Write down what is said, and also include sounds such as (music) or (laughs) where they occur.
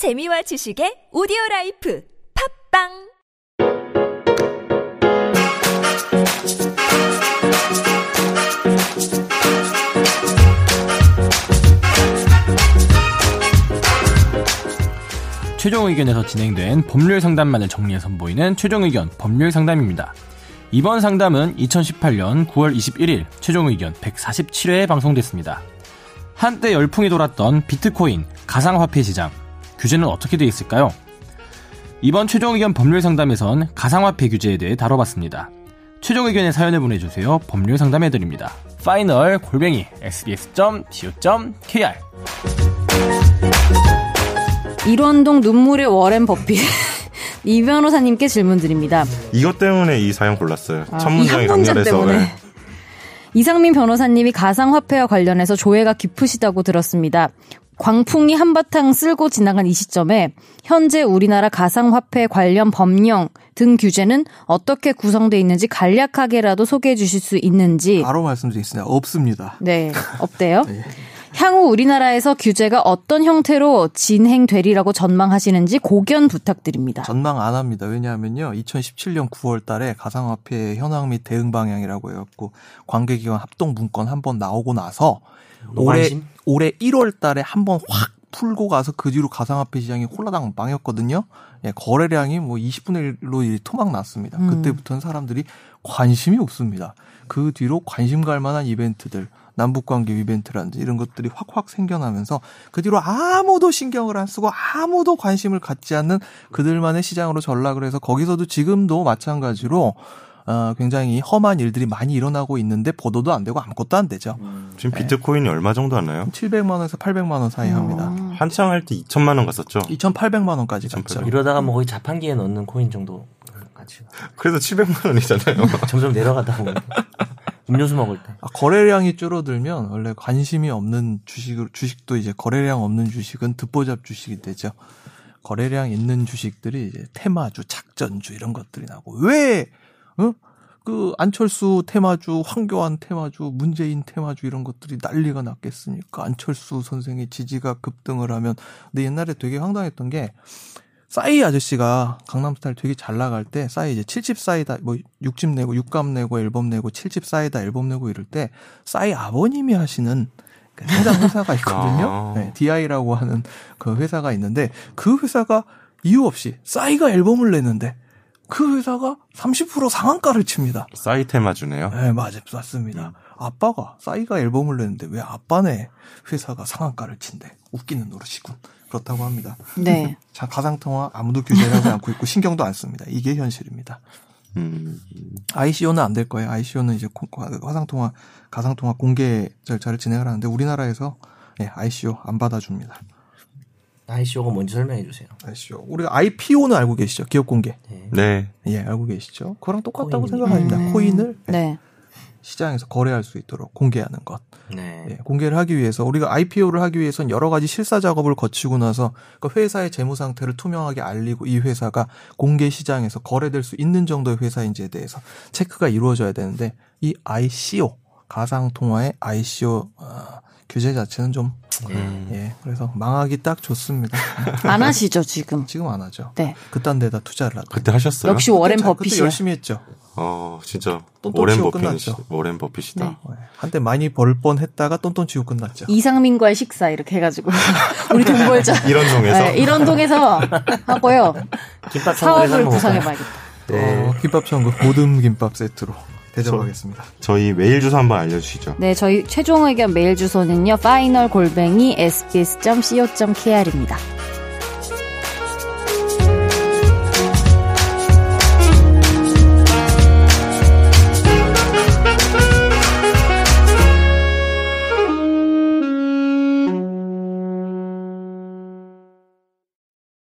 재미와 지식의 오디오 라이프 팟빵 최종 의견에서 진행된 법률 상담만을 정리해 선보이는 최종 의견 법률 상담입니다. 이번 상담은 2018년 9월 21일 최종 의견 147회에 방송됐습니다. 한때 열풍이 돌았던 비트코인 가상화폐 시장 규제는 어떻게 되어 있을까요? 이번 최종 의견 법률 상담에선 가상화폐 규제에 대해 다뤄봤습니다. 최종 의견의 사연을 보내주세요. 법률 상담해드립니다. final 골뱅이 sbs.co.kr 일원동 눈물의 워렌 버핏 (laughs) 이 변호사님께 질문 드립니다. 이것 때문에 이 사연 골랐어요. 아, 첫이 문장이 강렬해서. 때문에. 네. 이상민 변호사님이 가상화폐와 관련해서 조회가 깊으시다고 들었습니다. 광풍이 한바탕 쓸고 지나간 이 시점에 현재 우리나라 가상화폐 관련 법령 등 규제는 어떻게 구성되어 있는지 간략하게라도 소개해 주실 수 있는지 바로 말씀드리겠습니다. 없습니다. 네, 없대요. (laughs) 향후 우리나라에서 규제가 어떤 형태로 진행되리라고 전망하시는지 고견 부탁드립니다. 전망 안 합니다. 왜냐하면요. 2017년 9월 달에 가상화폐 현황 및 대응 방향이라고 해갖고 관계기관 합동 문건 한 번 나오고 나서 올해? 올해 1월 달에 한 번 확 풀고 가서 그 뒤로 가상화폐 시장이 홀라당 망했거든요. 예, 거래량이 뭐 20분의 1로 토막 났습니다. 음. 그때부터는 사람들이 관심이 없습니다. 그 뒤로 관심 갈 만한 이벤트들, 남북관계 이벤트라든지 이런 것들이 확확 생겨나면서 그 뒤로 아무도 신경을 안 쓰고 아무도 관심을 갖지 않는 그들만의 시장으로 전락을 해서 거기서도 지금도 마찬가지로 어, 굉장히 험한 일들이 많이 일어나고 있는데 보도도 안 되고 아무것도 안 되죠. 지금 비트코인이 얼마 정도 하나요? 700만 원에서 800만 원 사이 합니다. 음. 한창 할 때 2천만 원 갔었죠. 2,800만 원까지 갔죠. 2,800. 이러다가 뭐 거의 자판기에 넣는 코인 정도 같이 그래서 700만 원이잖아요. (laughs) 점점 내려가다 보면 음료수 먹을 때 아, 거래량이 줄어들면 원래 관심이 없는 주식을 주식도 이제 거래량 없는 주식은 듣보잡 주식이 되죠. 거래량 있는 주식들이 이제 테마주, 작전주 이런 것들이 나고 왜 어? 그 안철수 테마주, 황교안 테마주, 문재인 테마주 이런 것들이 난리가 났겠습니까? 안철수 선생의 지지가 급등을 하면 근데 옛날에 되게 황당했던 게 싸이 아저씨가 강남스타일 되게 잘 나갈 때 싸이 이제 7집 싸이다 뭐 6집 내고 6감 내고 앨범 내고 7집 싸이다 앨범 내고 이럴 때 싸이 아버님이 하시는 그 상장 회사가 있거든요. 아. 네, DI라고 하는 그 회사가 있는데 그 회사가 이유 없이 싸이가 앨범을 냈는데 그 회사가 30% 상한가를 칩니다. 사이테마주네요. 네, 맞, 맞습니다. 아빠가 싸이가 앨범을 냈는데 왜 아빠네 회사가 상한가를 친대? 웃기는 노릇이군. 그렇다고 합니다. 네. (laughs) 자, 가상통화 아무도 규제를 하지 않고 있고 신경도 안 씁니다. 이게 현실입니다. 음, ICO는 안 될 거예요. ICO는 이제 고- 화상통화, 가상통화 공개 절차를 진행을 하는데 우리나라에서 예, ICO 안 받아줍니다. ICO가 뭔지 설명해 주세요. ICO. 우리가 IPO는 알고 계시죠? 기업 공개. 네. 예, 알고 계시죠? 그거랑 똑같다고 코인. 생각합니다. 음. 코인을 예, 네. 시장에서 거래할 수 있도록 공개하는 것. 네. 예, 공개를 하기 위해서 우리가 IPO를 하기 위해서는 여러 가지 실사 작업을 거치고 나서 그 회사의 재무 상태를 투명하게 알리고 이 회사가 공개 시장에서 거래될 수 있는 정도의 회사인지에 대해서 체크가 이루어져야 되는데 이 ICO 가상 통화의 ICO 어, 규제 자체는 좀 네. 예, 그래서 망하기 딱 좋습니다. 안 하시죠, 지금. 지금 안 하죠. 네. 그딴 데다 투자를 하죠. 그때 하셨어요? 역시 워렌 자- 그때. 열심히 했죠. 어, 진짜 똔똔 워렌 치고 버핏 끝났죠. 워렌 버핏이다. 네. 예, 한때 많이 벌 뻔했다가 똔똔 치고 끝났죠. 이상민과의 식사 이렇게 해가지고 (laughs) 우리 돈 벌자. (laughs) 이런 동에서 네, 이런 동에서 하고요. (laughs) 김밥 사업을 구상해봐야겠다. 네. 어, 김밥 천국 모듬 김밥 세트로 대접하겠습니다. 저 희 메일 주소 한번 알려주시죠. 네, 저희 최종 의견 메일 주소는요. final 골뱅이 sbs.co.kr입니다.